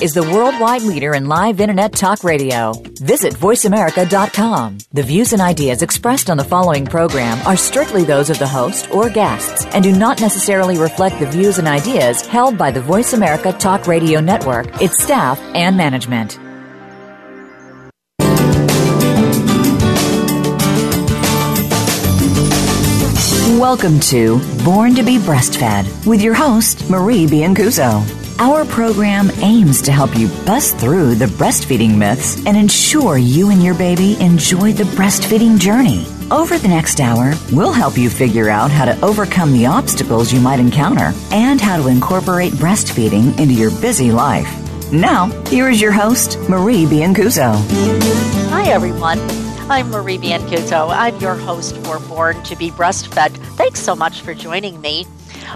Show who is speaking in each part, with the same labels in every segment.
Speaker 1: is the worldwide leader in live internet talk radio. Visit voiceamerica.com. The views and ideas expressed on the following program are strictly those of the host or guests and do not necessarily reflect the views and ideas held by the Voice America Talk Radio Network, its staff, and management. Welcome to Born to be Breastfed with your host, Marie Biancuzzo. Our program aims to help you bust through the breastfeeding myths and ensure you and your baby enjoy the breastfeeding journey. Over the next hour, we'll help you figure out how to overcome the obstacles you might encounter and how to incorporate breastfeeding into your busy life. Now, here is your host, Marie Biancuzzo.
Speaker 2: Hi, everyone. I'm Marie Biancuzzo. I'm your host for Born to be Breastfed. Thanks so much for joining me.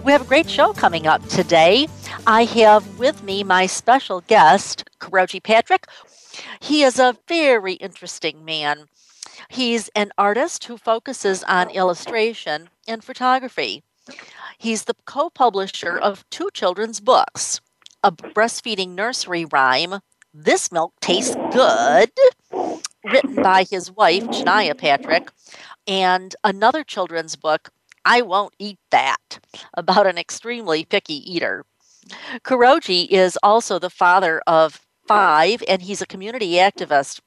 Speaker 2: We have a great show coming up today. I have with me my special guest, Kuroji Patrick. He is a very interesting man. He's an artist who focuses on illustration and photography. He's the co publisher of two children's books a breastfeeding nursery rhyme, This Milk Tastes Good, written by his wife, Chenniah Patrick, and another children's book, I Won't Eat That, about an extremely picky eater. Kuroji is also the father of five, and he's a community activist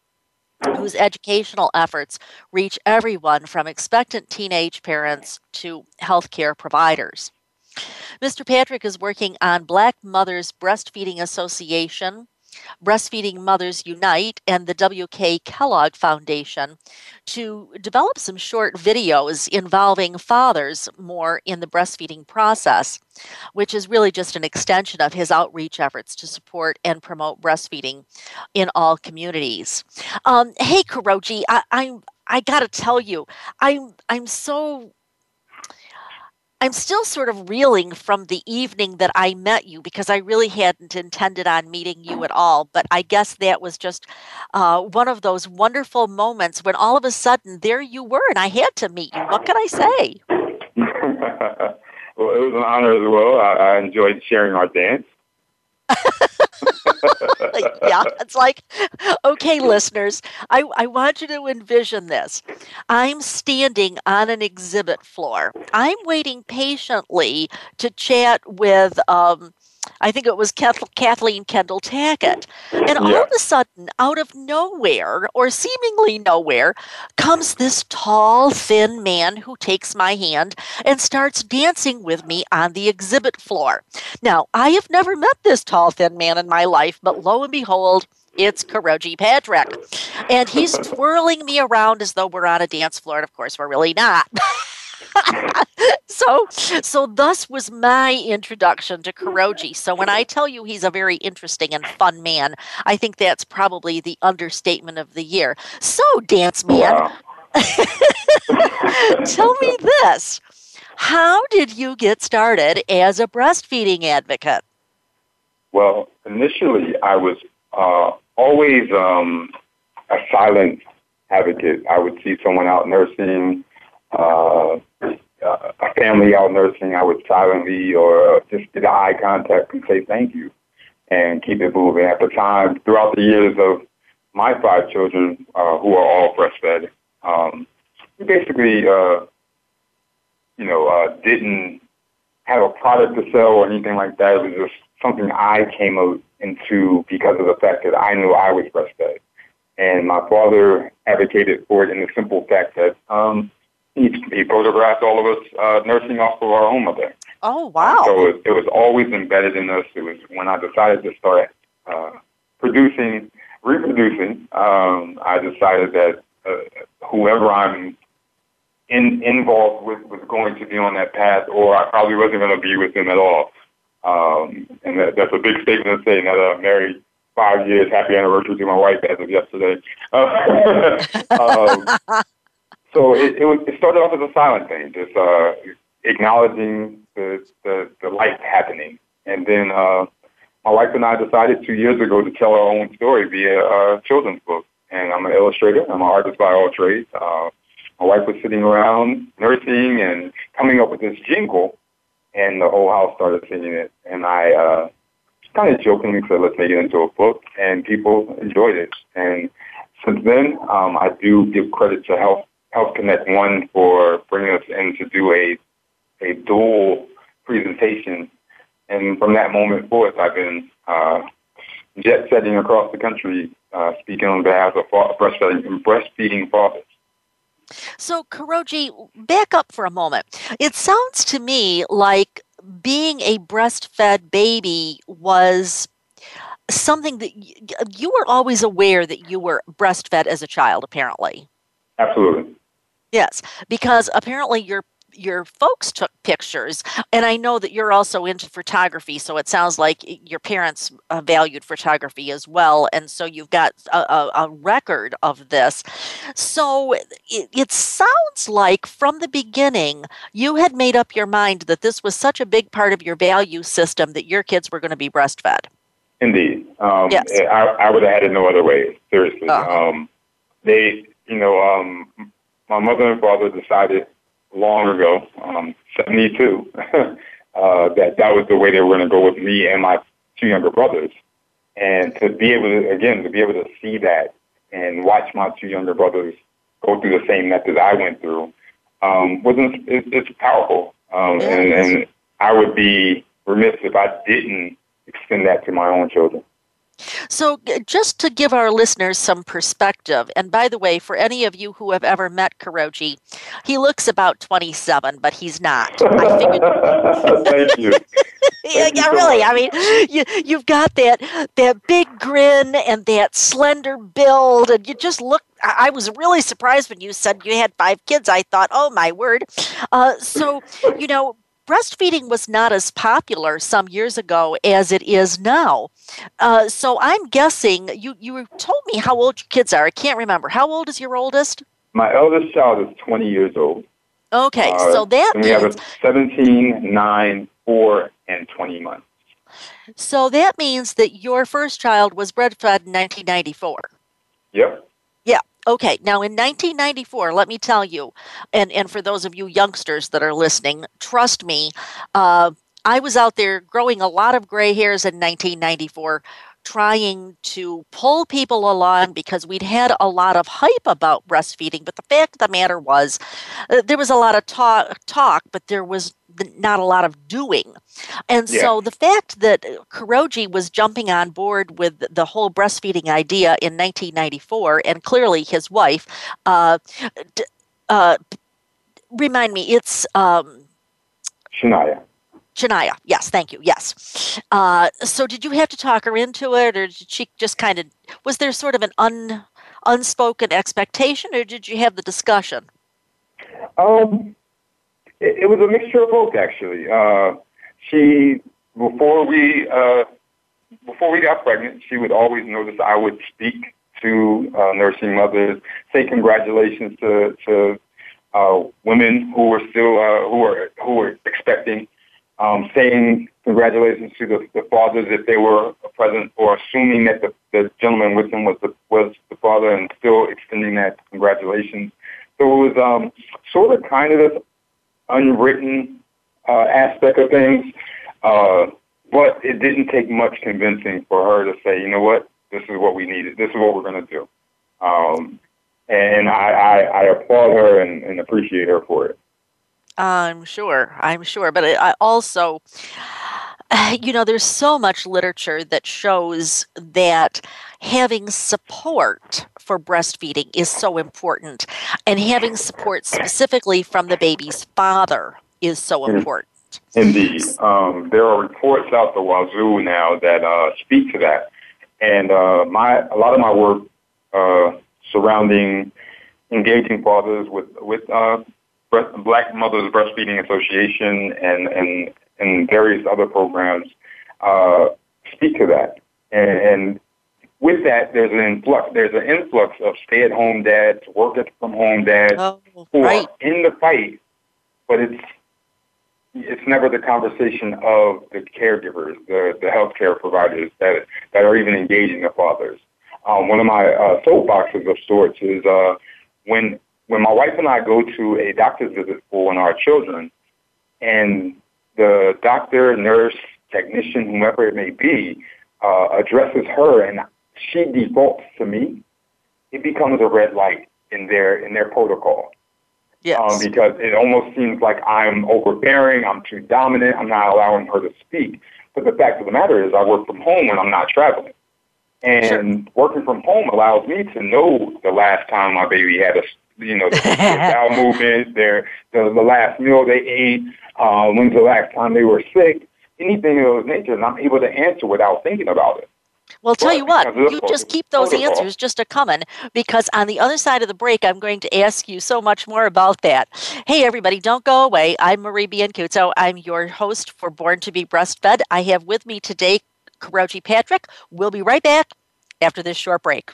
Speaker 2: whose educational efforts reach everyone from expectant teenage parents to healthcare providers. Mr. Patrick is working on Black Mothers Breastfeeding Association, Breastfeeding Mothers Unite and the W.K. Kellogg Foundation to develop some short videos involving fathers more in the breastfeeding process, which is really just an extension of his outreach efforts to support and promote breastfeeding in all communities. Um, hey, Kuroji, I, I'm I gotta tell you, I'm I'm so I'm still sort of reeling from the evening that I met you because I really hadn't intended on meeting you at all. But I guess that was just uh, one of those wonderful moments when all of a sudden there you were and I had to meet you. What can I say?
Speaker 3: well, it was an honor as well. I, I enjoyed sharing our dance.
Speaker 2: yeah, it's like, okay, listeners, I, I want you to envision this. I'm standing on an exhibit floor. I'm waiting patiently to chat with um, I think it was Kathleen Kendall Tackett. And all of a sudden, out of nowhere, or seemingly nowhere, comes this tall, thin man who takes my hand and starts dancing with me on the exhibit floor. Now, I have never met this tall, thin man in my life, but lo and behold, it's Kuroji Patrick. And he's twirling me around as though we're on a dance floor, and of course, we're really not. so so thus was my introduction to Kuroji. So when I tell you he's a very interesting and fun man, I think that's probably the understatement of the year. So dance man, wow. tell me this. How did you get started as a breastfeeding advocate?
Speaker 3: Well, initially I was uh, always um, a silent advocate. I would see someone out nursing uh, a family out nursing, I would silently or just get eye contact and say thank you and keep it moving. At the time, throughout the years of my five children, uh, who are all breastfed, um, we basically, uh, you know, uh, didn't have a product to sell or anything like that. It was just something I came into because of the fact that I knew I was breastfed. And my father advocated for it in the simple fact that um, he, he photographed all of us uh, nursing off of our own mother.
Speaker 2: Oh wow!
Speaker 3: so it, it was always embedded in us. It was when I decided to start uh, producing, reproducing. Um, I decided that uh, whoever I'm in, involved with was going to be on that path, or I probably wasn't going to be with them at all. Um, and that, that's a big statement to say. Now that I'm married five years, happy anniversary to my wife as of yesterday. um, so it, it, was, it started off as a silent thing, just uh, acknowledging the, the, the life happening. And then uh, my wife and I decided two years ago to tell our own story via a children's book. And I'm an illustrator. I'm an artist by all trades. Uh, my wife was sitting around nursing and coming up with this jingle, and the whole house started singing it. And I uh, kind of jokingly said, let's make it into a book, and people enjoyed it. And since then, um, I do give credit to Health Health Connect One for bringing us in to do a a dual presentation. And from that moment forth, I've been uh, jet setting across the country, uh, speaking on behalf of breastfeeding, and breastfeeding fathers.
Speaker 2: So, Kuroji, back up for a moment. It sounds to me like being a breastfed baby was something that you were always aware that you were breastfed as a child, apparently.
Speaker 3: Absolutely.
Speaker 2: Yes, because apparently your your folks took pictures and i know that you're also into photography so it sounds like your parents uh, valued photography as well and so you've got a, a, a record of this so it, it sounds like from the beginning you had made up your mind that this was such a big part of your value system that your kids were going to be breastfed
Speaker 3: indeed um, yes. I, I would have had it no other way seriously uh-huh. um, they you know um, my mother and father decided long ago, um, 72, uh, that that was the way they were going to go with me and my two younger brothers. And to be able to, again, to be able to see that and watch my two younger brothers go through the same methods I went through, um, wasn't, it, it's powerful. Um, and, and I would be remiss if I didn't extend that to my own children.
Speaker 2: So, just to give our listeners some perspective, and by the way, for any of you who have ever met Kuroji, he looks about 27, but he's not.
Speaker 3: I figured... Thank you.
Speaker 2: yeah, yeah really. I mean, you, you've got that that big grin and that slender build, and you just look I was really surprised when you said you had five kids. I thought, oh my word. Uh, so, you know, breastfeeding was not as popular some years ago as it is now. Uh, so I'm guessing you you told me how old your kids are. I can't remember. How old is your oldest?
Speaker 3: My eldest child is 20 years old.
Speaker 2: Okay, uh, so that
Speaker 3: we
Speaker 2: means,
Speaker 3: have a 17, 9, 4, and 20 months.
Speaker 2: So that means that your first child was breastfed in 1994.
Speaker 3: Yep.
Speaker 2: Okay, now in 1994, let me tell you, and, and for those of you youngsters that are listening, trust me, uh, I was out there growing a lot of gray hairs in 1994 trying to pull people along because we'd had a lot of hype about breastfeeding but the fact of the matter was uh, there was a lot of talk talk but there was not a lot of doing. And yeah. so the fact that Kuroji was jumping on board with the whole breastfeeding idea in 1994, and clearly his wife, uh, uh, remind me, it's um,
Speaker 3: Chenniah.
Speaker 2: Chenniah, yes, thank you, yes. Uh, so did you have to talk her into it, or did she just kind of, was there sort of an un, unspoken expectation, or did you have the discussion?
Speaker 3: Um, it, it was a mixture of both, actually. Uh, she before we uh, before we got pregnant, she would always notice I would speak to uh, nursing mothers, say congratulations to to uh, women who were still uh, who were who were expecting, um, saying congratulations to the, the fathers if they were present, or assuming that the, the gentleman with them was the was the father, and still extending that congratulations. So it was um, sort of kind of an unwritten uh, aspect of things. Uh, but it didn't take much convincing for her to say, you know what, this is what we needed. This is what we're going to do. Um, and I, I, I applaud her and, and appreciate her for it.
Speaker 2: I'm sure. I'm sure. But I also, you know, there's so much literature that shows that having support for breastfeeding is so important, and having support specifically from the baby's father is so important.
Speaker 3: Indeed. Um, there are reports out the wazoo now that uh, speak to that. And uh, my a lot of my work uh, surrounding engaging fathers with with uh, Black Mothers Breastfeeding Association and and and various other programs uh, speak to that. And, and with that, there's an influx. There's an influx of stay-at-home dads, work from home dads
Speaker 2: oh,
Speaker 3: who
Speaker 2: right.
Speaker 3: are in the fight, but it's it's never the conversation of the caregivers, the the healthcare providers that that are even engaging the fathers. Um, one of my uh, soapboxes of sorts is uh, when when my wife and I go to a doctor's visit for one of our children, and the doctor, nurse, technician, whomever it may be, uh, addresses her and she defaults to me, it becomes a red light in their in their protocol.
Speaker 2: Yes.
Speaker 3: Um, because it almost seems like I'm overbearing, I'm too dominant, I'm not allowing her to speak. But the fact of the matter is, I work from home when I'm not traveling. And sure. working from home allows me to know the last time my baby had a, you know, the bowel movement, their the, the last meal they ate, uh, when's the last time they were sick, anything of those nature, and I'm able to answer without thinking about it.
Speaker 2: Well, tell you what, you just keep those answers just a coming because on the other side of the break, I'm going to ask you so much more about that. Hey, everybody, don't go away. I'm Marie Biancuzzo. I'm your host for Born to be Breastfed. I have with me today Kuroji Patrick. We'll be right back after this short break.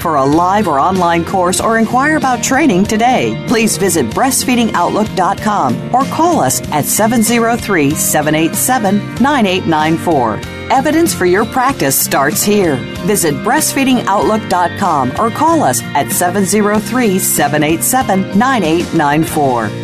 Speaker 4: for a live or online course or inquire about training today. Please visit breastfeedingoutlook.com or call us at 703 787 9894. Evidence for your practice starts here. Visit breastfeedingoutlook.com or call us at 703 787 9894.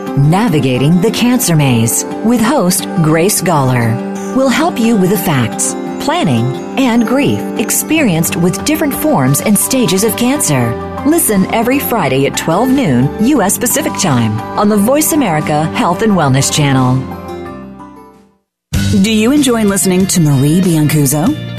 Speaker 1: Navigating the Cancer Maze with host Grace Gawler will help you with the facts, planning, and grief experienced with different forms and stages of cancer. Listen every Friday at 12 noon U.S. Pacific Time on the Voice America Health and Wellness Channel.
Speaker 4: Do you enjoy listening to Marie Biancuzzo?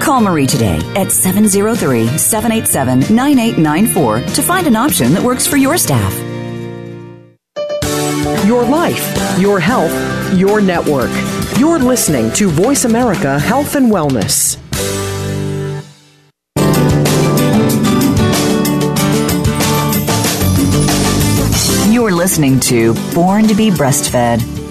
Speaker 4: Call Marie today at 703 787 9894 to find an option that works for your staff.
Speaker 5: Your life, your health, your network. You're listening to Voice America Health and Wellness.
Speaker 4: You're listening to Born to be Breastfed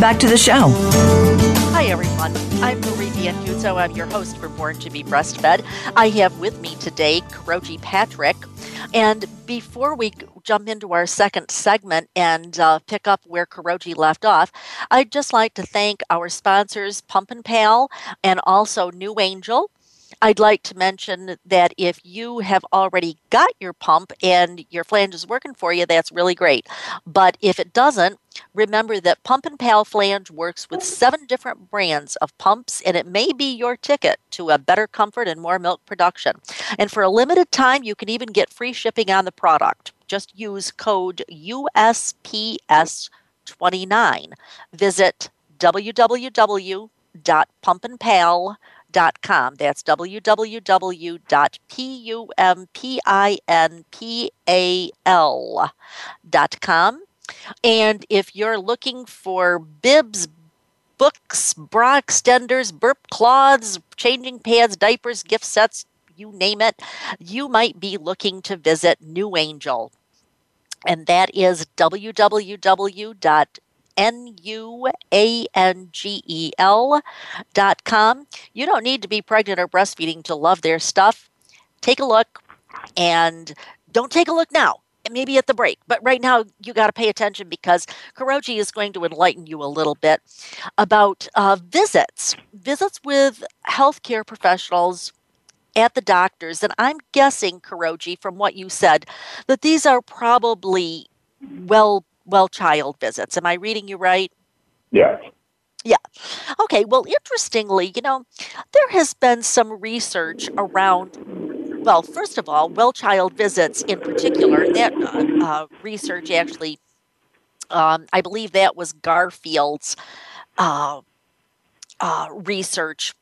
Speaker 4: back to the show.
Speaker 2: Hi, everyone. I'm Marie Biancuzzo. I'm your host for Born to be Breastfed. I have with me today Kuroji Patrick. And before we jump into our second segment and uh, pick up where Kuroji left off, I'd just like to thank our sponsors, PumpinPal, and also NuAngel. I'd like to mention that if you have already got your pump and your flange is working for you, that's really great. But if it doesn't, remember that PumpinPal Flange works with oh. seven different brands of pumps, and it may be your ticket to a better comfort and more milk production. And for a limited time, you can even get free shipping on the product just use code USPS29. Visit www.pumpinpal.com. That's www.pumpinpal.com. And if you're looking for bibs, books, bra extenders, burp cloths, changing pads, diapers, gift sets, you name it, you might be looking to visit NuAngel. And that is www.nuangel.com. You don't need to be pregnant or breastfeeding to love their stuff. Take a look and don't take a look now maybe at the break. But right now, you got to pay attention because Kuroji is going to enlighten you a little bit about uh, visits, visits with healthcare professionals at the doctors. And I'm guessing, Kuroji, from what you said, that these are probably well well child visits. Am I reading you right?
Speaker 3: Yeah.
Speaker 2: Yeah. Okay. Well, interestingly, you know, there has been some research around well, first of all, well child visits in particular, that uh, uh, research actually, um, I believe that was Garfield's uh, uh research.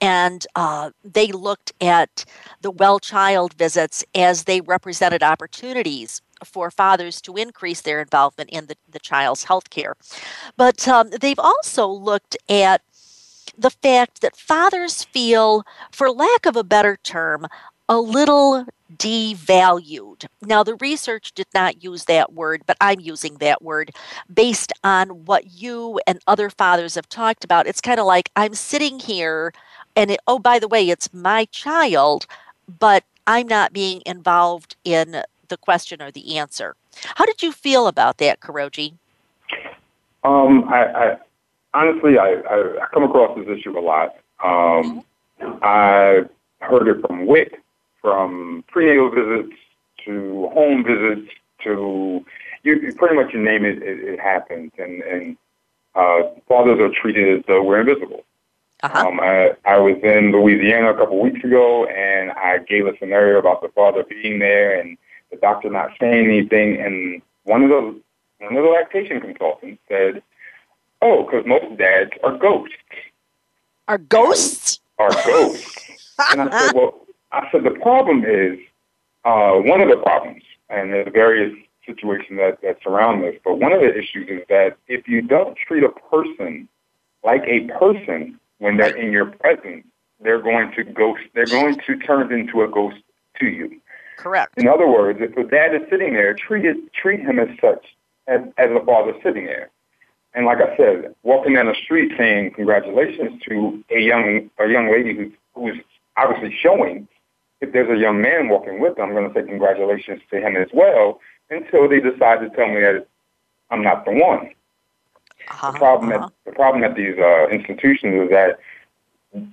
Speaker 2: And uh, they looked at the well child visits as they represented opportunities for fathers to increase their involvement in the, the child's health care. But um, they've also looked at the fact that fathers feel, for lack of a better term, a little devalued. Now, the research did not use that word, but I'm using that word based on what you and other fathers have talked about. It's kind of like I'm sitting here and it, oh, by the way, it's my child, but I'm not being involved in the question or the answer. How did you feel about that, Kuroji?
Speaker 3: Um, I, I honestly, I, I, I come across this issue a lot. Um, mm-hmm. I heard it from WIC from prenatal visits to home visits to you pretty much you name it, it, it happens, and and uh, fathers are treated as though we're invisible.
Speaker 2: Uh-huh. Um,
Speaker 3: I, I was in Louisiana a couple of weeks ago, and I gave a scenario about the father being there and the doctor not saying anything, and one of the one of the lactation consultants said, "Oh, because most dads are ghosts."
Speaker 2: Are ghosts?
Speaker 3: Are ghosts? and I said, "Well, I said the problem is uh, one of the problems, and there's various situations that, that surround this, but one of the issues is that if you don't treat a person like a person when they're in your presence, they're going to ghost. They're going to turn into a ghost to you.
Speaker 2: Correct.
Speaker 3: In other words, if a dad is sitting there, treat it, treat him as such as, as a father sitting there. And like I said, walking down the street saying congratulations to a young a young lady who's who's obviously showing if there's a young man walking with them, I'm going to say congratulations to him as well until they decide to tell me that I'm not the one. Uh-huh, the problem uh-huh. at the problem at these uh, institutions is that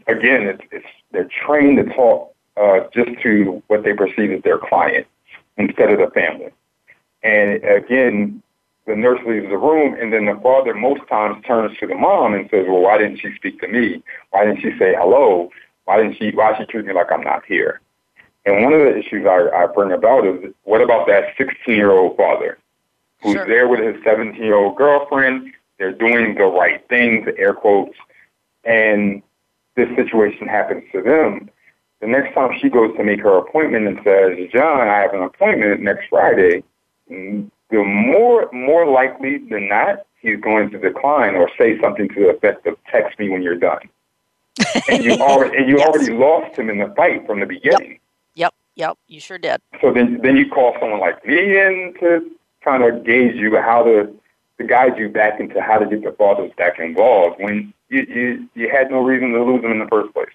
Speaker 3: again, it's, it's they're trained to talk uh, just to what they perceive as their client instead of the family. And again, the nurse leaves the room, and then the father most times turns to the mom and says, "Well, why didn't she speak to me? Why didn't she say hello? Why didn't she? Why she treat me like I'm not here?" And one of the issues I, I bring about is what about that 16 year old father who's sure. there with his 17 year old girlfriend? They're doing the right things, air quotes, and this situation happens to them. The next time she goes to make her appointment and says, John, I have an appointment next Friday, the more more likely than not, he's going to decline or say something to the effect of text me when you're done. and you already and you yes. already lost him in the fight from the beginning. Yep.
Speaker 2: Yep, you sure did.
Speaker 3: So then, then you call someone like me in to kind of gauge you how to, to guide you back into how to get the fathers back involved when you, you, you had no reason to lose them in the first place.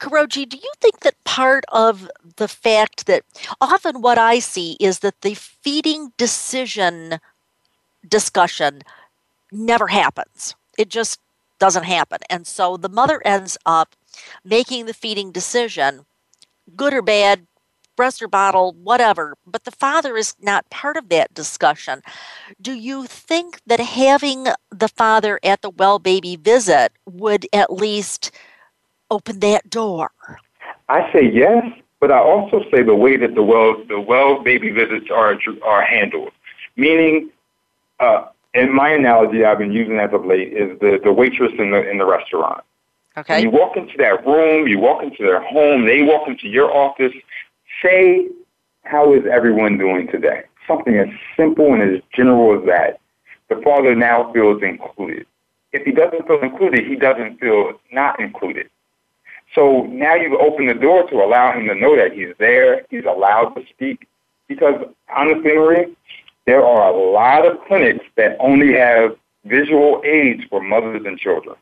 Speaker 2: Kuroji, do you think that part of the fact that often what I see is that the feeding decision discussion never happens? It just doesn't happen. And so the mother ends up making the feeding decision good or bad, breast or bottle, whatever, but the father is not part of that discussion. Do you think that having the father at the well baby visit would at least open that door?
Speaker 3: I say yes, but I also say the way that the well the well baby visits are are handled, meaning. Uh, in my analogy I've been using as of late is the, the waitress in the in the restaurant.
Speaker 2: Okay.
Speaker 3: When you walk into that room, you walk into their home, they walk into your office, say, How is everyone doing today? Something as simple and as general as that. The father now feels included. If he doesn't feel included, he doesn't feel not included. So now you've opened the door to allow him to know that he's there, he's allowed to speak. Because honestly, Marie, there are a lot of clinics that only have visual aids for mothers and children.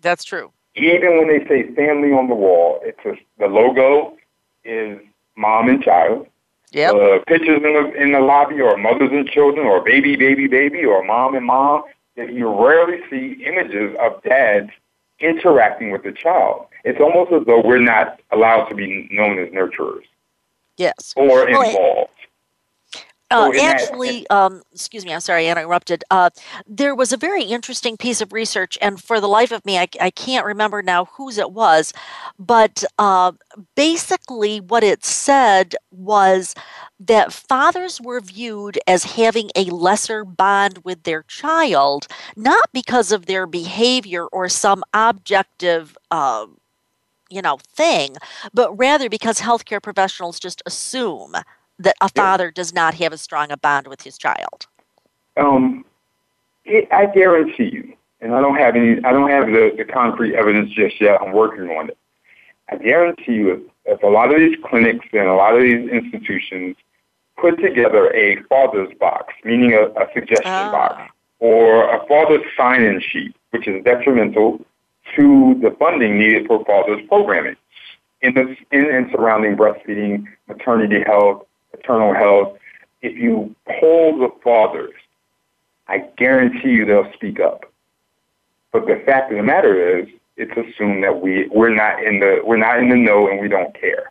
Speaker 2: That's true.
Speaker 3: Even when they say family on the wall, it's a, the logo is mom and child.
Speaker 2: Yeah.
Speaker 3: Uh, pictures in the in the lobby are mothers and children, or baby, baby, baby, or mom and mom. You rarely see images of dads interacting with the child. It's almost as though we're not allowed to be known as nurturers.
Speaker 2: Yes.
Speaker 3: Or involved.
Speaker 2: Uh, actually, um, excuse me, I'm sorry, I interrupted. Uh, there was a very interesting piece of research, and for the life of me, I, I can't remember now whose it was, but uh, basically, what it said was that fathers were viewed as having a lesser bond with their child, not because of their behavior or some objective. Uh, you know, thing, but rather because healthcare professionals just assume that a father does not have as strong a bond with his child?
Speaker 3: Um, it, I guarantee you, and I don't have any, I don't have the, the concrete evidence just yet. I'm working on it. I guarantee you, if, if a lot of these clinics and a lot of these institutions put together a father's box, meaning a, a suggestion ah. box, or a father's sign-in sheet, which is detrimental to the funding needed for father's programming in, the, in and surrounding breastfeeding, maternity health, maternal health, if you poll the fathers, I guarantee you they'll speak up. But the fact of the matter is, it's assumed that we we're not in the we're not in the know and we don't care.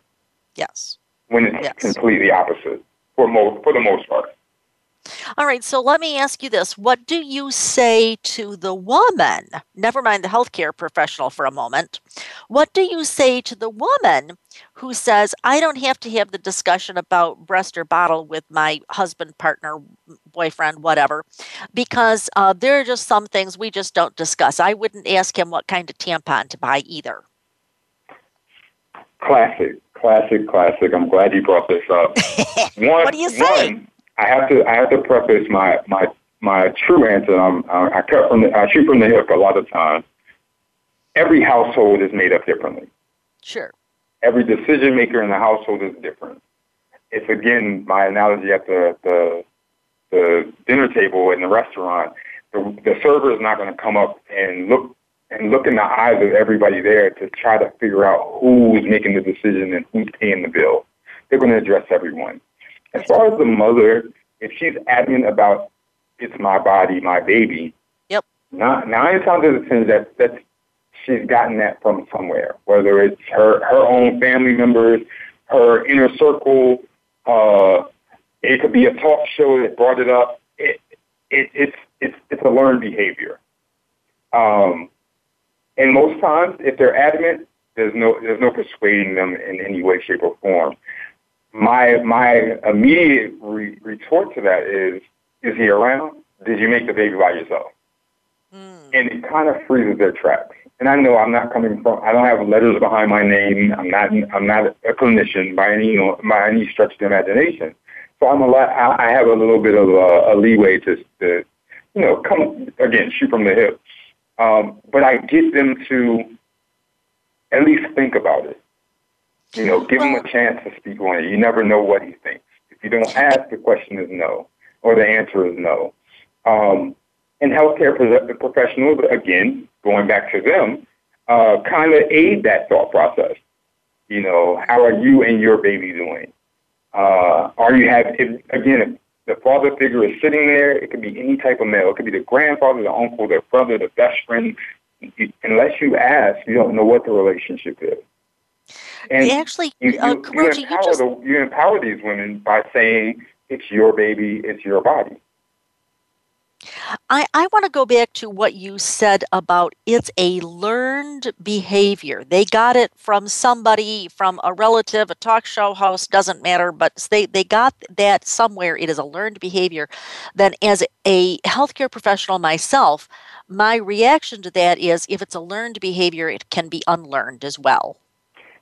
Speaker 2: Yes.
Speaker 3: When it's yes. completely opposite for most for the most part.
Speaker 2: All right, so let me ask you this. What do you say to the woman? Never mind the healthcare professional for a moment. What do you say to the woman who says, I don't have to have the discussion about breast or bottle with my husband, partner, boyfriend, whatever, because uh, there are just some things we just don't discuss. I wouldn't ask him what kind of tampon to buy either.
Speaker 3: Classic, classic, classic. I'm glad you brought this up.
Speaker 2: One, what do you say?
Speaker 3: One, I have to I have to preface my my my true answer. Um, I'm, I cut from the, I shoot from the hip a lot of times. Every household is made up differently.
Speaker 2: Sure.
Speaker 3: Every decision maker in the household is different. It's again my analogy at the the, the dinner table in the restaurant. The, the server is not going to come up and look and look in the eyes of everybody there to try to figure out who's making the decision and who's paying the bill. They're going to address everyone. As far as the mother, if she's adamant about it's my body, my baby,
Speaker 2: yep.
Speaker 3: Nine, nine times out of ten, that that she's gotten that from somewhere, whether it's her her own family members, her inner circle. Uh, it could be a talk show that brought it up. It, it, it's it's it's a learned behavior. Um, and most times, if they're adamant, there's no there's no persuading them in any way, shape, or form my my immediate re- retort to that is, is he around? Did you make the baby by yourself? Mm. And it kind of freezes their tracks. And I know I'm not coming from. I don't have letters behind my name. I'm not. I'm not a clinician by any by any stretch of the imagination. So I'm a lot. I have a little bit of a, a leeway to, to, you know, come again, shoot from the hip. Um, but I get them to at least think about it. You know, give him a chance to speak on it. You never know what he thinks. If you don't ask, the question is no, or the answer is no. Um, and healthcare professionals, again, going back to them, uh, kind of aid that thought process. You know, how are you and your baby doing? Uh, are you have if, again? If the father figure is sitting there, it could be any type of male. It could be the grandfather, the uncle, the brother, the best friend. Unless you ask, you don't know what the relationship is.
Speaker 2: And actually, you, uh, you, you,
Speaker 3: empower
Speaker 2: just...
Speaker 3: the, you empower these women by saying it's your baby, it's your body.
Speaker 2: I, I want to go back to what you said about it's a learned behavior. They got it from somebody, from a relative, a talk show host, doesn't matter, but they, they got that somewhere. It is a learned behavior. Then, as a healthcare professional myself, my reaction to that is if it's a learned behavior, it can be unlearned as well.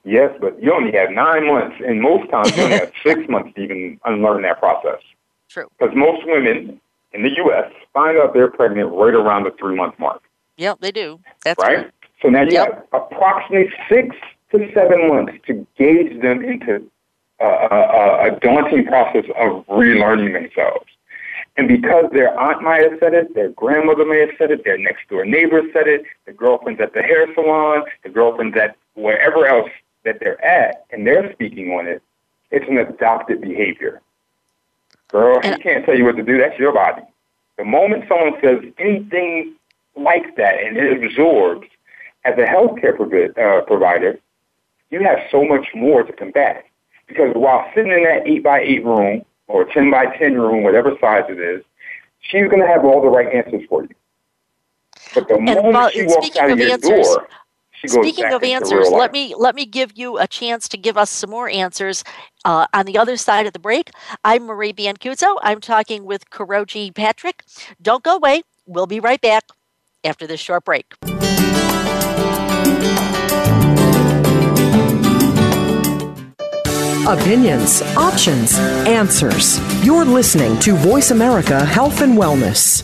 Speaker 3: Yes, but you only have nine months, and most times you only have six months to even unlearn that process.
Speaker 2: True.
Speaker 3: Because most women in the U.S. find out they're pregnant right around the three month mark.
Speaker 2: Yep, they do. That's
Speaker 3: right.
Speaker 2: True.
Speaker 3: So now you
Speaker 2: yep.
Speaker 3: have approximately six to seven months to gauge them into uh, a, a daunting process of relearning themselves. And because their aunt might have said it, their grandmother may have said it, their next door neighbor said it, the girlfriends at the hair salon, the girlfriends at wherever else that they're at, and they're speaking on it, it's an adopted behavior. Girl, he can't tell you what to do. That's your body. The moment someone says anything like that and it absorbs, as a healthcare provi- uh, provider, you have so much more to combat. Because while sitting in that 8 by 8 room or 10 by 10 room, whatever size it is, she's going to have all the right answers for you. But the
Speaker 2: and
Speaker 3: moment
Speaker 2: well,
Speaker 3: she walks out of, your
Speaker 2: answers,
Speaker 3: door,
Speaker 2: Speaking of answers, let me let me give you a chance to give us some more answers uh, on the other side of the break. I'm Marie Biancuzzo. I'm talking with Kuroji Patrick. Don't go away. We'll be right back after this short break.
Speaker 6: Opinions, options, answers. You're listening to Voice America Health and Wellness.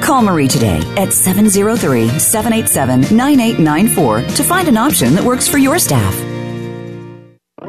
Speaker 1: Call Marie today at 703 787 9894 to find an option that works for your staff.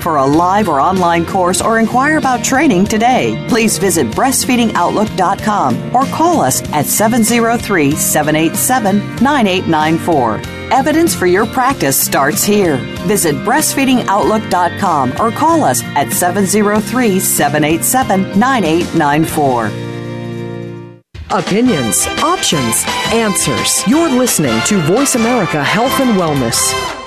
Speaker 4: for a live or online course or inquire about training today. Please visit breastfeedingoutlook.com or call us at 703 787 9894. Evidence for your practice starts here. Visit breastfeedingoutlook.com or call us at 703 787 9894.
Speaker 6: Opinions, options, answers. You're listening to Voice America Health and Wellness.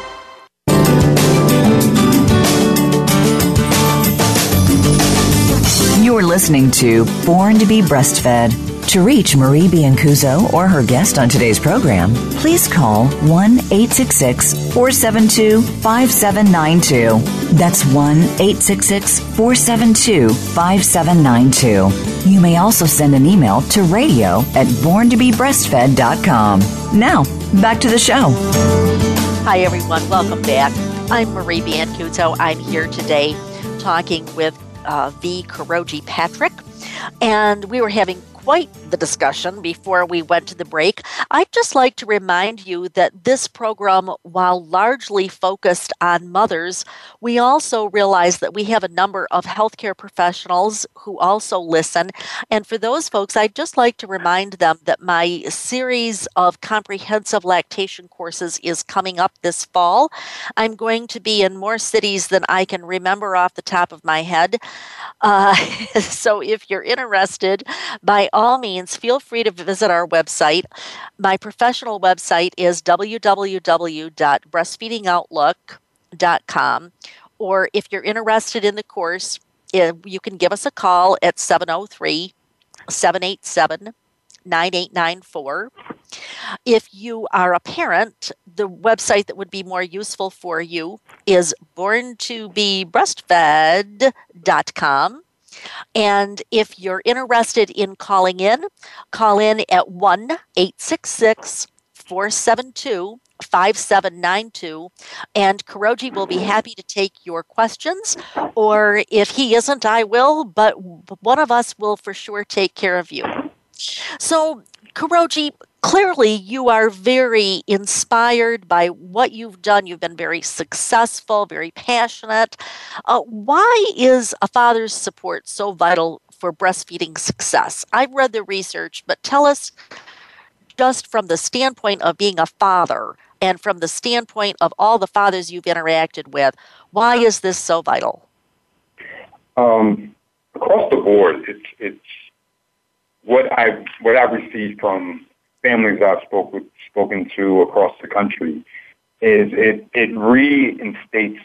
Speaker 1: Listening to Born to be Breastfed. To reach Marie Biancuzzo or her guest on today's program, please call 1 866 472 5792. That's 1 866 472 5792. You may also send an email to radio at borntobebreastfed.com. Now, back to the show.
Speaker 2: Hi, everyone. Welcome back. I'm Marie Biancuzzo. I'm here today talking with uh, V. Kuroji Patrick. And we were having quite the discussion before we went to the break. I'd just like to remind you that this program, while largely focused on mothers, we also realize that we have a number of healthcare professionals who also listen. And for those folks, I'd just like to remind them that my series of comprehensive lactation courses is coming up this fall. I'm going to be in more cities than I can remember off the top of my head. Uh, so if you're interested, by all means, feel free to visit our website. My professional website is www.breastfeedingoutlook.com. Or if you're interested in the course, eh, you can give us a call at 703 787 9894. If you are a parent, the website that would be more useful for you is borntobebreastfed.com. And if you're interested in calling in, call in at 1 866 472 5792 and Kuroji will be happy to take your questions or if he isn't I will but one of us will for sure take care of you. So Kuroji clearly you are very inspired by what you've done. You've been very successful, very passionate. Uh, why is a father's support so vital for breastfeeding success? I've read the research, but tell us just from the standpoint of being a father and from the standpoint of all the fathers you've interacted with, why is this so vital?
Speaker 3: Um, across the board, it's it's what I what I've received from families I've spoke with, spoken to across the country is it, it reinstates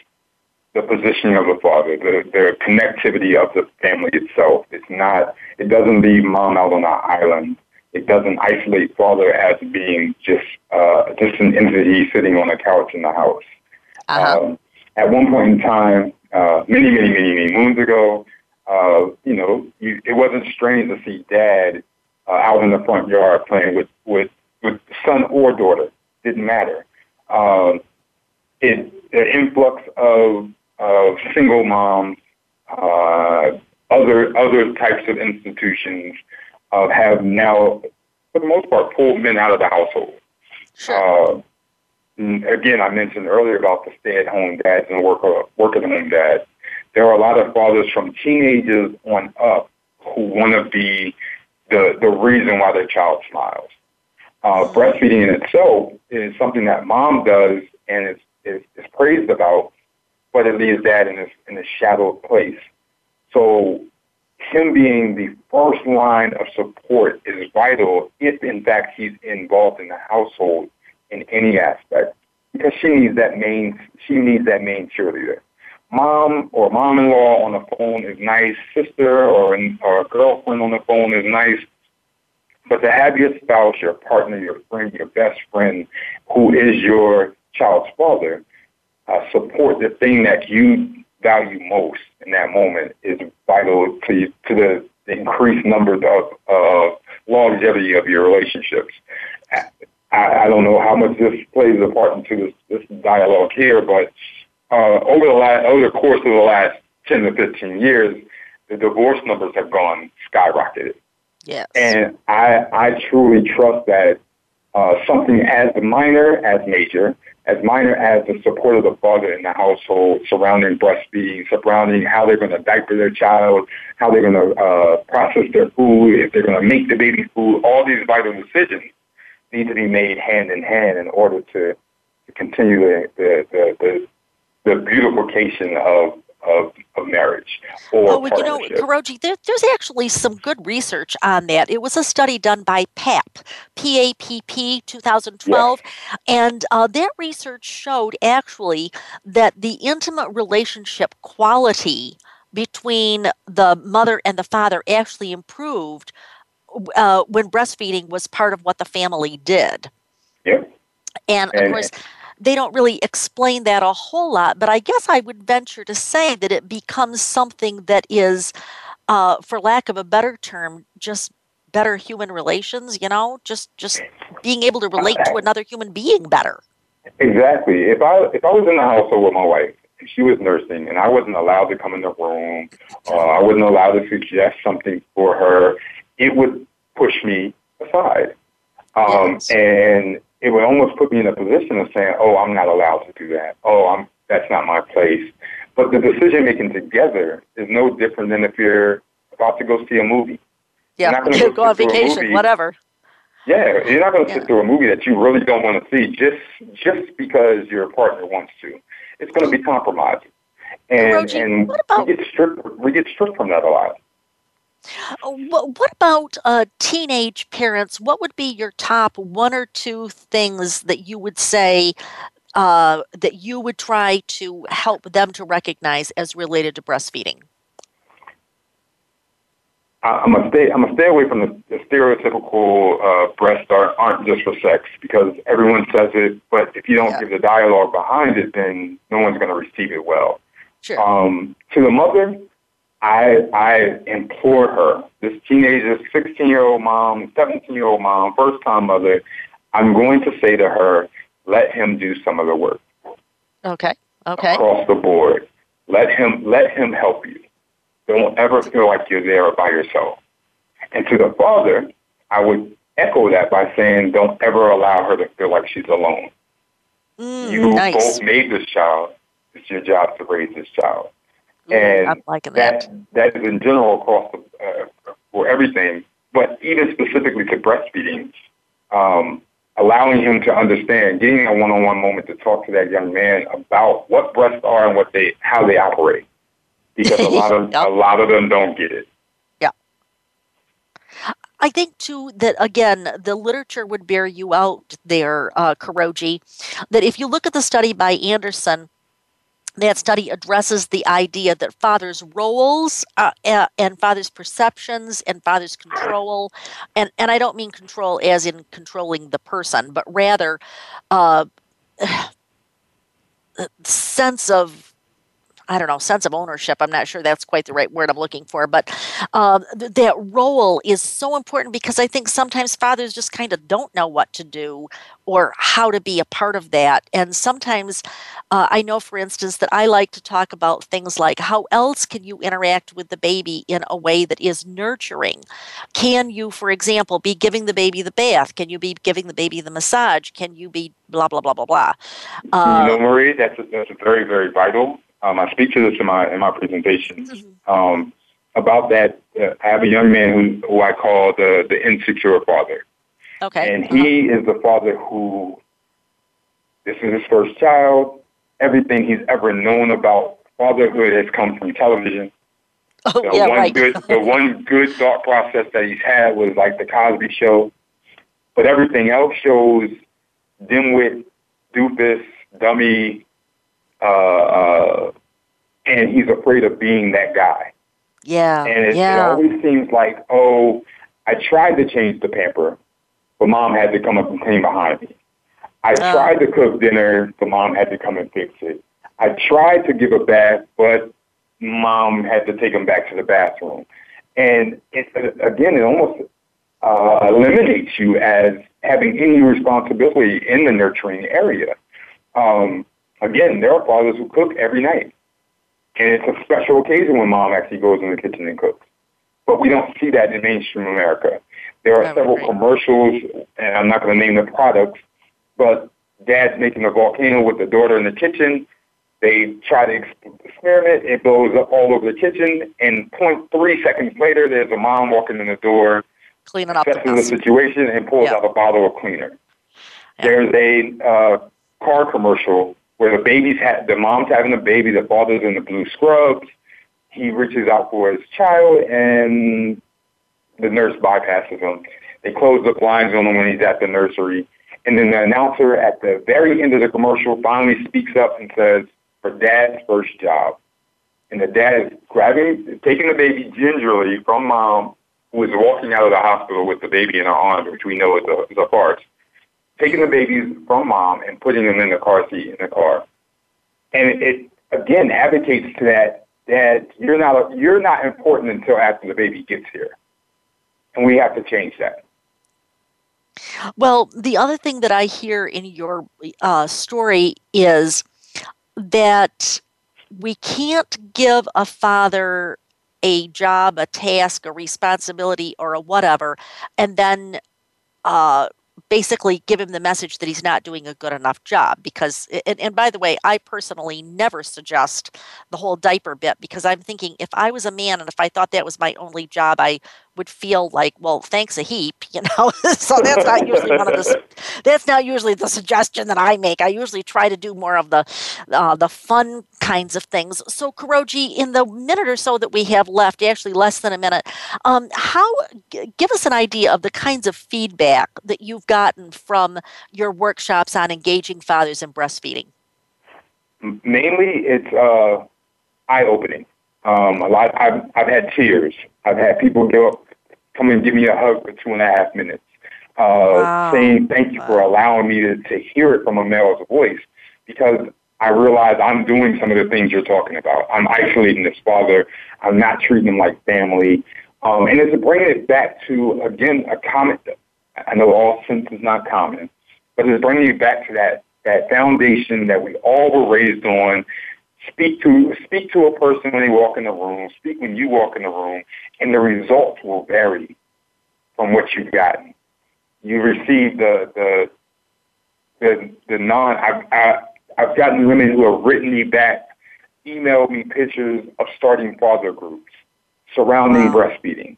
Speaker 3: the positioning of the father, the, the connectivity of the family itself. It's not, it doesn't leave mom out on an island. It doesn't isolate father as being just, uh, just an entity sitting on a couch in the house. Uh-huh. Um, at one point in time, uh, many, many, many, many moons ago, uh, you know, you, it wasn't strange to see dad uh, out in the front yard playing with, with, with son or daughter. Didn't matter. Um, it, the influx of, of single moms, uh, other, other types of institutions uh, have now, for the most part, pulled men out of the household.
Speaker 2: Sure. Uh,
Speaker 3: again, I mentioned earlier about the stay-at-home dads and work, work-at-home dads. There are a lot of fathers from teenagers on up who want to be the, the reason why their child smiles. Uh, breastfeeding in itself is something that mom does and is, is, is praised about, but it leaves dad in this, in a shadowed place. So him being the first line of support is vital if in fact he's involved in the household in any aspect because she needs that main she needs that main cheerleader mom or mom-in-law on the phone is nice, sister or, or a girlfriend on the phone is nice, but to have your spouse, your partner, your friend, your best friend, who is your child's father, uh, support the thing that you value most in that moment is vital to, to the, the increased numbers of uh, longevity of your relationships. I, I don't know how much this plays a part into this, this dialogue here, but uh, over the last, over the course of the last 10 to 15 years, the divorce numbers have gone skyrocketed.
Speaker 2: Yes.
Speaker 3: And I, I truly trust that uh, something as minor as major, as minor as the support of the father in the household surrounding breastfeeding, surrounding how they're going to diaper their child, how they're going to uh, process their food, if they're going to make the baby food, all these vital decisions need to be made hand in hand in order to, to continue the, the, the, the the beautification of of, of marriage or oh, you know,
Speaker 2: Kuroji, there, there's actually some good research on that. It was a study done by Papp, P-A-P-P, 2012, yes. and uh, that research showed actually that the intimate relationship quality between the mother and the father actually improved uh, when breastfeeding was part of what the family did.
Speaker 3: Yep.
Speaker 2: And, and of course, they don't really explain that a whole lot, but I guess I would venture to say that it becomes something that is, uh, for lack of a better term, just better human relations. You know, just just being able to relate to another human being better.
Speaker 3: Exactly. If I if I was in the household with my wife and she was nursing and I wasn't allowed to come in the room, uh, I wasn't allowed to suggest something for her, it would push me aside. Um, yes. And it would almost put me in a position of saying, "Oh, I'm not allowed to do that. Oh, I'm that's not my place." But the decision making together is no different than if you're about to go see a movie.
Speaker 2: Yeah, go, go on vacation, whatever.
Speaker 3: Yeah, you're not going to yeah. sit through a movie that you really don't want to see just just because your partner wants to. It's going to be compromising, and and about, we get stripped we get stripped from that a lot.
Speaker 2: Uh, what about uh, teenage parents? What would be your top one or two things that you would say uh, that you would try to help them to recognize as related to breastfeeding?
Speaker 3: I'm gonna stay. I'm gonna stay away from the, the stereotypical uh, breasts are, aren't just for sex because everyone says it, but if you don't yeah. give the dialogue behind it, then no one's gonna receive it well.
Speaker 2: Sure.
Speaker 3: Um, to the mother, I I implore her, this teenager, 16 year old mom, 17 year old mom, first time mother, I'm going to say to her, let him do some of the work.
Speaker 2: Okay. Okay.
Speaker 3: Across the board, let him let him help you. Don't ever feel like you're there by yourself. And to the father, I would echo that by saying, don't ever allow her to feel like she's alone.
Speaker 2: Mm,
Speaker 3: you
Speaker 2: nice.
Speaker 3: both made this child. It's your job to raise this child.
Speaker 2: And I'm liking
Speaker 3: that. That is in general across the, uh, for everything, but even specifically to breastfeeding, um, allowing him to understand, getting a one-on-one moment to talk to that young man about what breasts are and what they, how they operate because a lot of yep. a lot of them don't get it.
Speaker 2: Yeah. I think too that again the literature would bear you out there, uh, Kuroji, that if you look at the study by Anderson, that study addresses the idea that father's roles uh, and father's perceptions and father's control, and, and I don't mean control as in controlling the person, but rather uh, sense of I don't know, sense of ownership. I'm not sure that's quite the right word I'm looking for, but uh, th- that role is so important because I think sometimes fathers just kind of don't know what to do or how to be a part of that. And sometimes uh, I know, for instance, that I like to talk about things like how else can you interact with the baby in a way that is nurturing? Can you, for example, be giving the baby the bath? Can you be giving the baby the massage? Can you be blah, blah, blah, blah, blah?
Speaker 3: You know, Marie, that's, a, that's a very, very vital um, I speak to this in my in my presentation mm-hmm. um, about that. Uh, I have a young man who, who I call the the insecure father.
Speaker 2: Okay.
Speaker 3: And he uh-huh. is the father who this is his first child. Everything he's ever known about fatherhood has come from television.
Speaker 2: Oh, the yeah,
Speaker 3: one
Speaker 2: right.
Speaker 3: good the one good thought process that he's had was like the Cosby show. But everything else shows dimwit, doofus, dummy, uh, uh, and he's afraid of being that guy.
Speaker 2: Yeah,
Speaker 3: and it,
Speaker 2: yeah.
Speaker 3: it always seems like, oh, I tried to change the pamper, but mom had to come up and clean behind me. I oh. tried to cook dinner, but mom had to come and fix it. I tried to give a bath, but mom had to take him back to the bathroom. And it, again, it almost uh, eliminates you as having any responsibility in the nurturing area. Um, Again, there are fathers who cook every night. And it's a special occasion when mom actually goes in the kitchen and cooks. But we don't see that in mainstream America. There are several commercials, and I'm not going to name the products, but dad's making a volcano with the daughter in the kitchen. They try to experiment. It blows up all over the kitchen. And 0.3 seconds later, there's a mom walking in the door,
Speaker 2: cleaning up
Speaker 3: the, the situation, and pulls yeah. out a bottle of cleaner. Yeah. There's a uh, car commercial where the baby's ha- the mom's having a baby, the father's in the blue scrubs. He reaches out for his child, and the nurse bypasses him. They close the blinds on him when he's at the nursery. And then the announcer at the very end of the commercial finally speaks up and says, for dad's first job. And the dad is grabbing, taking the baby gingerly from mom, who is walking out of the hospital with the baby in her arms, which we know is a, is a farce taking the babies from mom and putting them in the car seat in the car. And it, again advocates to that that you're not you're not important until after the baby gets here, and we have to change that.
Speaker 2: Well, the other thing that I hear in your uh, story is that we can't give a father a job, a task, a responsibility, or a whatever, and then uh, basically give him the message that he's not doing a good enough job because and, and, by the way i personally never suggest the whole diaper bit because i'm thinking if i was a man and if i thought that was my only job i would feel like, well, thanks a heap, you know. so that's not usually one of the that's not usually the suggestion that I make. I usually try to do more of the uh, the fun kinds of things. So, Kuroji, in the minute or so that we have left, actually less than a minute, um, how g- give us an idea of the kinds of feedback that you've gotten from your workshops on engaging fathers in breastfeeding.
Speaker 3: Mainly, it's uh, eye opening. Um, a lot. I've I've had tears. I've had people give up come and give me a hug for two and a half minutes, uh, wow. saying thank you for allowing me to, to hear it from a male's voice because I realize I'm doing some of the things you're talking about. I'm isolating this father. I'm not treating him like family. Um, and it's bringing it back to, again, a comment. I know all sense is not common, but it's bringing it back to that, that foundation that we all were raised on. Speak to, speak to a person when they walk in the room. Speak when you walk in the room and the results will vary from what you've gotten. You receive the the the, the non. I've I, I've gotten women who have written me back, emailed me pictures of starting father groups surrounding wow. breastfeeding.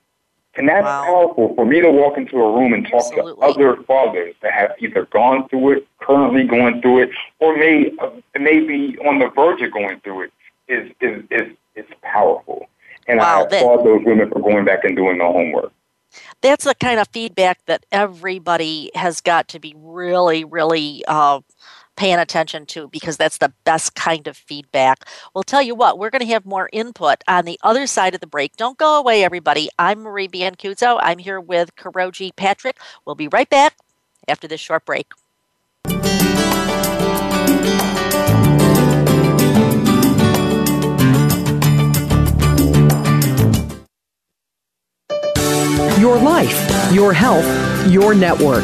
Speaker 3: And that's wow. powerful for me to walk into a room and talk Absolutely. to other fathers that have either gone through it, currently going through it, or may uh, may be on the verge of going through it. Is is is is powerful. And wow, I applaud those women for going back and doing the homework.
Speaker 2: That's the kind of feedback that everybody has got to be really, really uh, paying attention to because that's the best kind of feedback. We'll tell you what, we're going to have more input on the other side of the break. Don't go away, everybody. I'm Marie Biancuzzo. I'm here with Kuroji Patrick. We'll be right back after this short break.
Speaker 6: your life, your health, your network.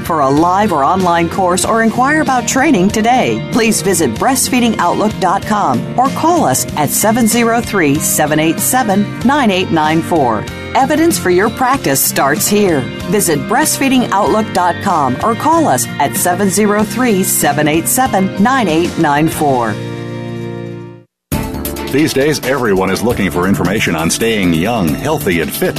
Speaker 4: for a live or online course or inquire about training today. Please visit breastfeedingoutlook.com or call us at 703 787 9894. Evidence for your practice starts here. Visit breastfeedingoutlook.com or call us at 703 787 9894.
Speaker 7: These days, everyone is looking for information on staying young, healthy, and fit.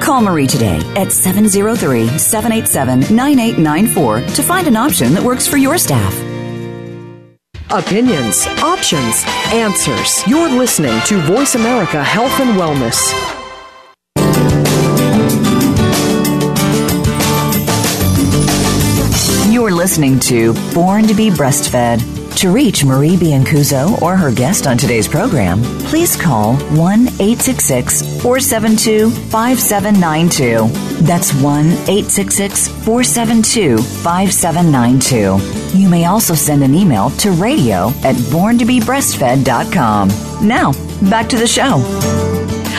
Speaker 8: Call Marie today at 703 787 9894 to find an option that works for your staff.
Speaker 6: Opinions, options, answers. You're listening to Voice America Health and Wellness.
Speaker 1: You're listening to Born to be Breastfed To reach Marie Biancuzzo or her guest on today's program, please call 1 866 472 5792. That's 1 866 472 5792. You may also send an email to radio at borntobebreastfed.com. Now, back to the show.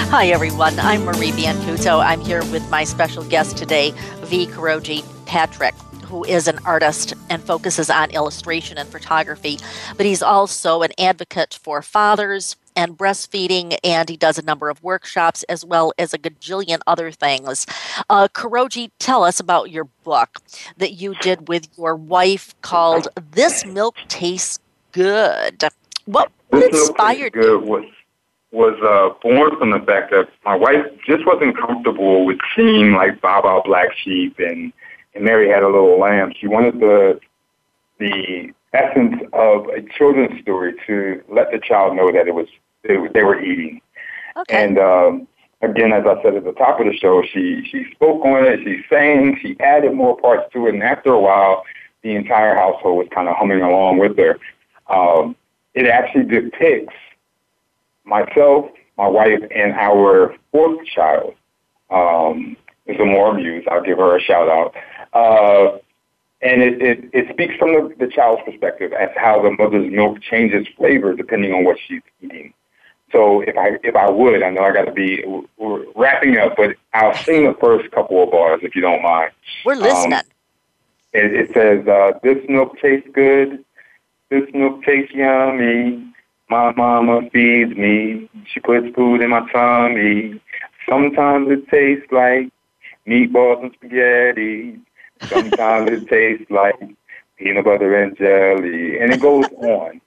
Speaker 2: Hi, everyone. I'm Marie Biancuzzo. I'm here with my special guest today, V. Kuroji Patrick who is an artist and focuses on illustration and photography, but he's also an advocate for fathers and breastfeeding, and he does a number of workshops as well as a gajillion other things. Uh, Kuroji, tell us about your book that you did with your wife called "This Milk Tastes Good." What, what inspired
Speaker 3: you? Was was uh, born from the fact that my wife just wasn't comfortable with seeing like Baba Black Sheep and and Mary had a little lamb. She wanted the the essence of a children's story to let the child know that it was they, they were eating.
Speaker 2: Okay.
Speaker 3: And um, again, as I said at the top of the show, she she spoke on it. She sang. She added more parts to it. And after a while, the entire household was kind of humming along with her. Um, it actually depicts myself, my wife, and our fourth child. Um, is more Muse. I'll give her a shout out. Uh, and it, it, it speaks from the, the child's perspective as how the mother's milk changes flavor depending on what she's eating. So if I if I would, I know I got to be we're wrapping up, but I'll sing the first couple of bars if you don't mind.
Speaker 2: We're listening. Um,
Speaker 3: it, it says, uh, "This milk tastes good. This milk tastes yummy. My mama feeds me. She puts food in my tummy. Sometimes it tastes like meatballs and spaghetti. Sometimes it tastes like peanut butter and jelly, and it goes on.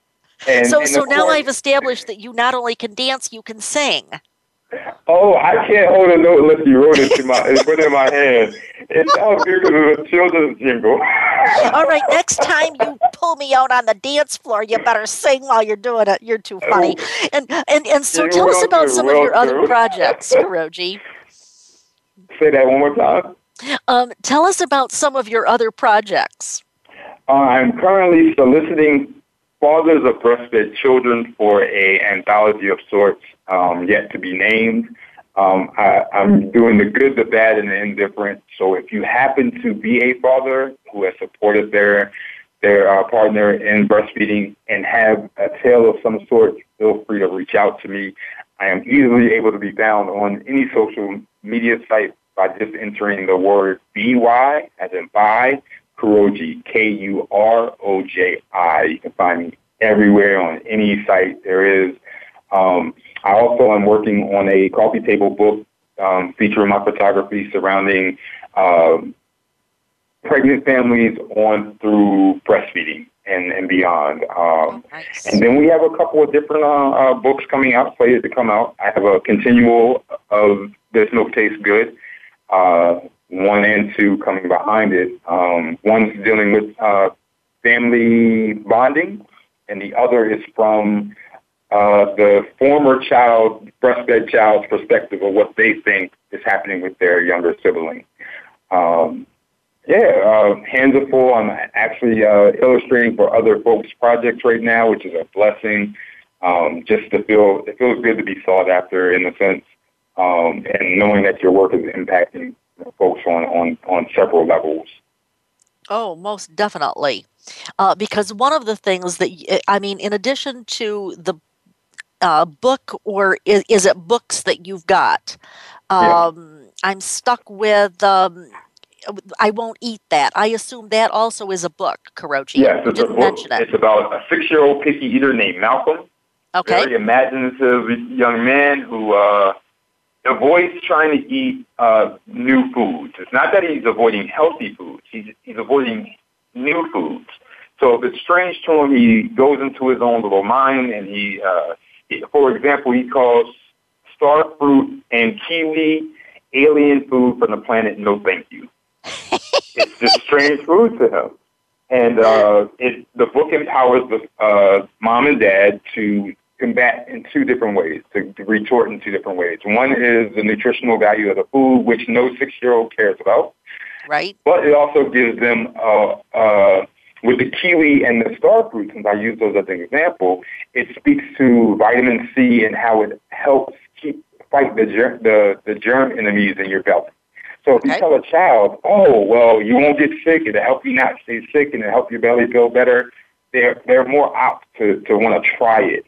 Speaker 2: And, so, and so now course, I've established that you not only can dance, you can sing.
Speaker 3: Oh, I can't hold a note unless you wrote it to my put it in my hand. It sounds good because it's a children's jingle.
Speaker 2: All right, next time you pull me out on the dance floor, you better sing while you're doing it. You're too funny. Oh. And and and so, tell us about some of your other projects, Kuroji.
Speaker 3: Say that one more time.
Speaker 2: Um, tell us about some of your other projects.
Speaker 3: Uh, I'm currently soliciting fathers of breastfed children for a anthology of sorts um, yet to be named. Um, I, am doing the good, the bad, and the indifferent. So if you happen to be a father who has supported their their uh, partner in breastfeeding and have a tale of some sort, feel free to reach out to me. I am easily able to be found on any social media site by just entering the word BY, as in by, Kuroji, K-U-R-O-J-I. You can find me everywhere on any site there is. Um, I also am working on a coffee table book um, featuring my photography surrounding um, pregnant families on through breastfeeding and, and beyond. Um, oh, nice. And then we have a couple of different uh, uh, books coming out, slated to come out. I have a continual of This Milk Tastes Good, uh, one and two coming behind it. Um, one's dealing with uh, family bonding, and the other is from uh, the former child, breastfed child's perspective of what they think is happening with their younger sibling. Um, yeah, uh, hands are full. I'm actually uh, illustrating for other folks' projects right now, which is a blessing. Um, just to feel, it feels good to be sought after in a sense um, and knowing that your work is impacting folks on, on, on several levels.
Speaker 2: Oh, most definitely. Uh, because one of the things that, I mean, in addition to the uh, book, or is, is, it books that you've got? Um, yeah. I'm stuck with. Um, I won't eat that. I assume that also is a book, Kuroji.
Speaker 3: Yes, it's a book. It. It's about a six-year-old picky eater named Malcolm.
Speaker 2: Okay.
Speaker 3: Very imaginative young man who uh, avoids trying to eat uh, new foods. It's not that he's avoiding healthy foods. He's, he's avoiding new foods. So if it's strange to him, he goes into his own little mind and he, uh, he for example, he calls star fruit and kiwi alien food from the planet no thank you. it's just strange food to him. And uh, it, the book empowers the uh, mom and dad to combat in two different ways, to, to retort in two different ways. One is the nutritional value of the food, which no six-year-old cares about.
Speaker 2: Right.
Speaker 3: But it also gives them uh, uh, with the kiwi and the star fruit, since I use those as an example, it speaks to vitamin C and how it helps keep fight the germ, the, the germ enemies in your belly. So if okay. you tell a child, oh, well, you won't get sick, it'll help you not stay sick and it'll help your belly feel better, they're, they're more apt to, to want to try it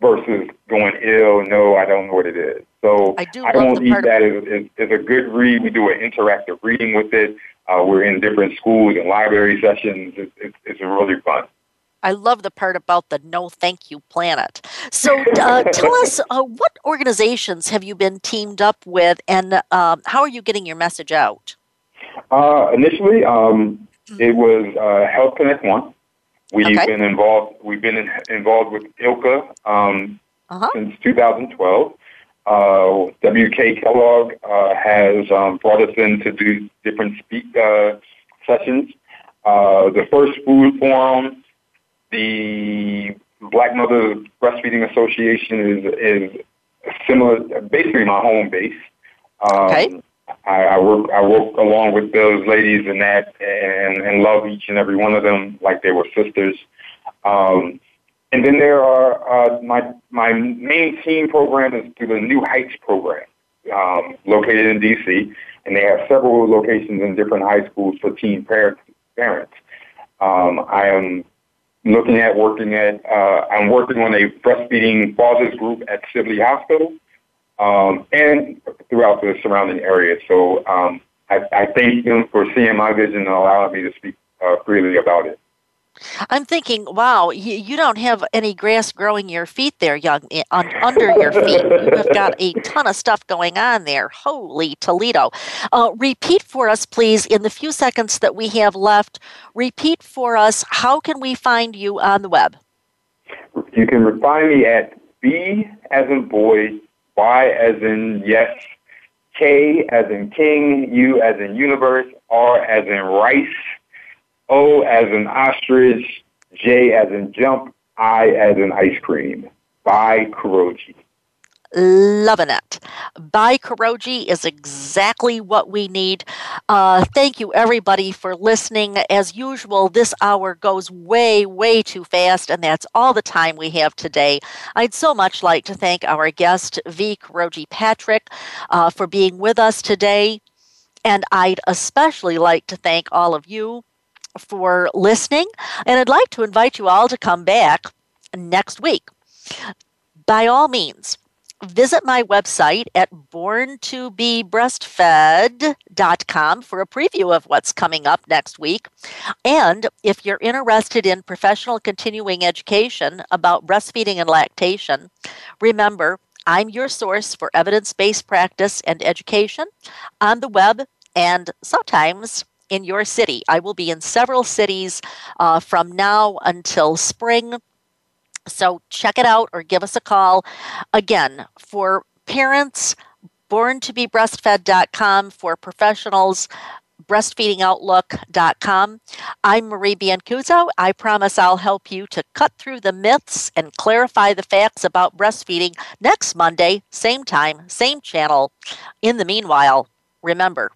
Speaker 3: versus going ill, no, I don't know what it is. So I, do I won't eat that as, as, as, a good read. We do an interactive reading with it. Uh, we're in different schools and library sessions. It's, it's, it's really fun.
Speaker 2: I love the part about the no thank you planet. So uh, tell us uh, what organizations have you been teamed up with and um, how are you getting your message out?
Speaker 3: Uh, initially, um, mm-hmm. it was uh, Health Connect One. We've okay. been involved. We've been in, involved with ILCA um, uh-huh. since 2012. Uh, WK Kellogg uh, has um, brought us in to do different speak uh, sessions. Uh, the first food forum, the Black Mother Breastfeeding Association is is similar, basically my home base. Um, okay. I, I work I work along with those ladies in that and, and love each and every one of them like they were sisters. Um, and then there are uh, my my main team program is through the New Heights program, um, located in DC, and they have several locations in different high schools for teen parents. Parents, um, I am looking at working at. Uh, I'm working on a breastfeeding fathers group at Sibley Hospital um, and throughout the surrounding area. So um, I, I thank them for seeing my vision and allowing me to speak uh, freely about it.
Speaker 2: I'm thinking, wow, you, you, don't have any grass growing your feet there, young eh, on, under your feet. You have got a ton of stuff going on there. Holy Toledo! Uh, repeat for us, please, in the few seconds that we have left. Repeat for us. How can we find you on the web?
Speaker 3: You can find me at B as in boy Y as in yes, K as in king, U as in universe, R as in rice, O as in ostrich, J as in jump, I as in ice cream. By Kuroji.
Speaker 2: Loving it. By Kuroji is exactly what we need. Uh, thank you, everybody, for listening. As usual, this hour goes way, way too fast, and that's all the time we have today. I'd so much like to thank our guest, V. Kuroji Patrick, uh, for being with us today. And I'd especially like to thank all of you for listening. And I'd like to invite you all to come back next week. By all means, visit my website at borntobebreastfed.com for a preview of what's coming up next week. And if you're interested in professional continuing education about breastfeeding and lactation, remember, I'm your source for evidence based practice and education on the web and sometimes in your city. I will be in several cities uh, from now until spring so check it out or give us a call. Again, for parents, born to be breastfed.com, for professionals, breastfeedingoutlook.com. I'm Marie Biancuzzo. I promise I'll help you to cut through the myths and clarify the facts about breastfeeding next Monday, same time, same channel. In the meanwhile, remember,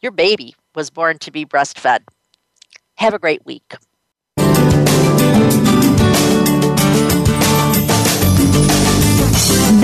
Speaker 2: your baby was born to be breastfed. Have a great week.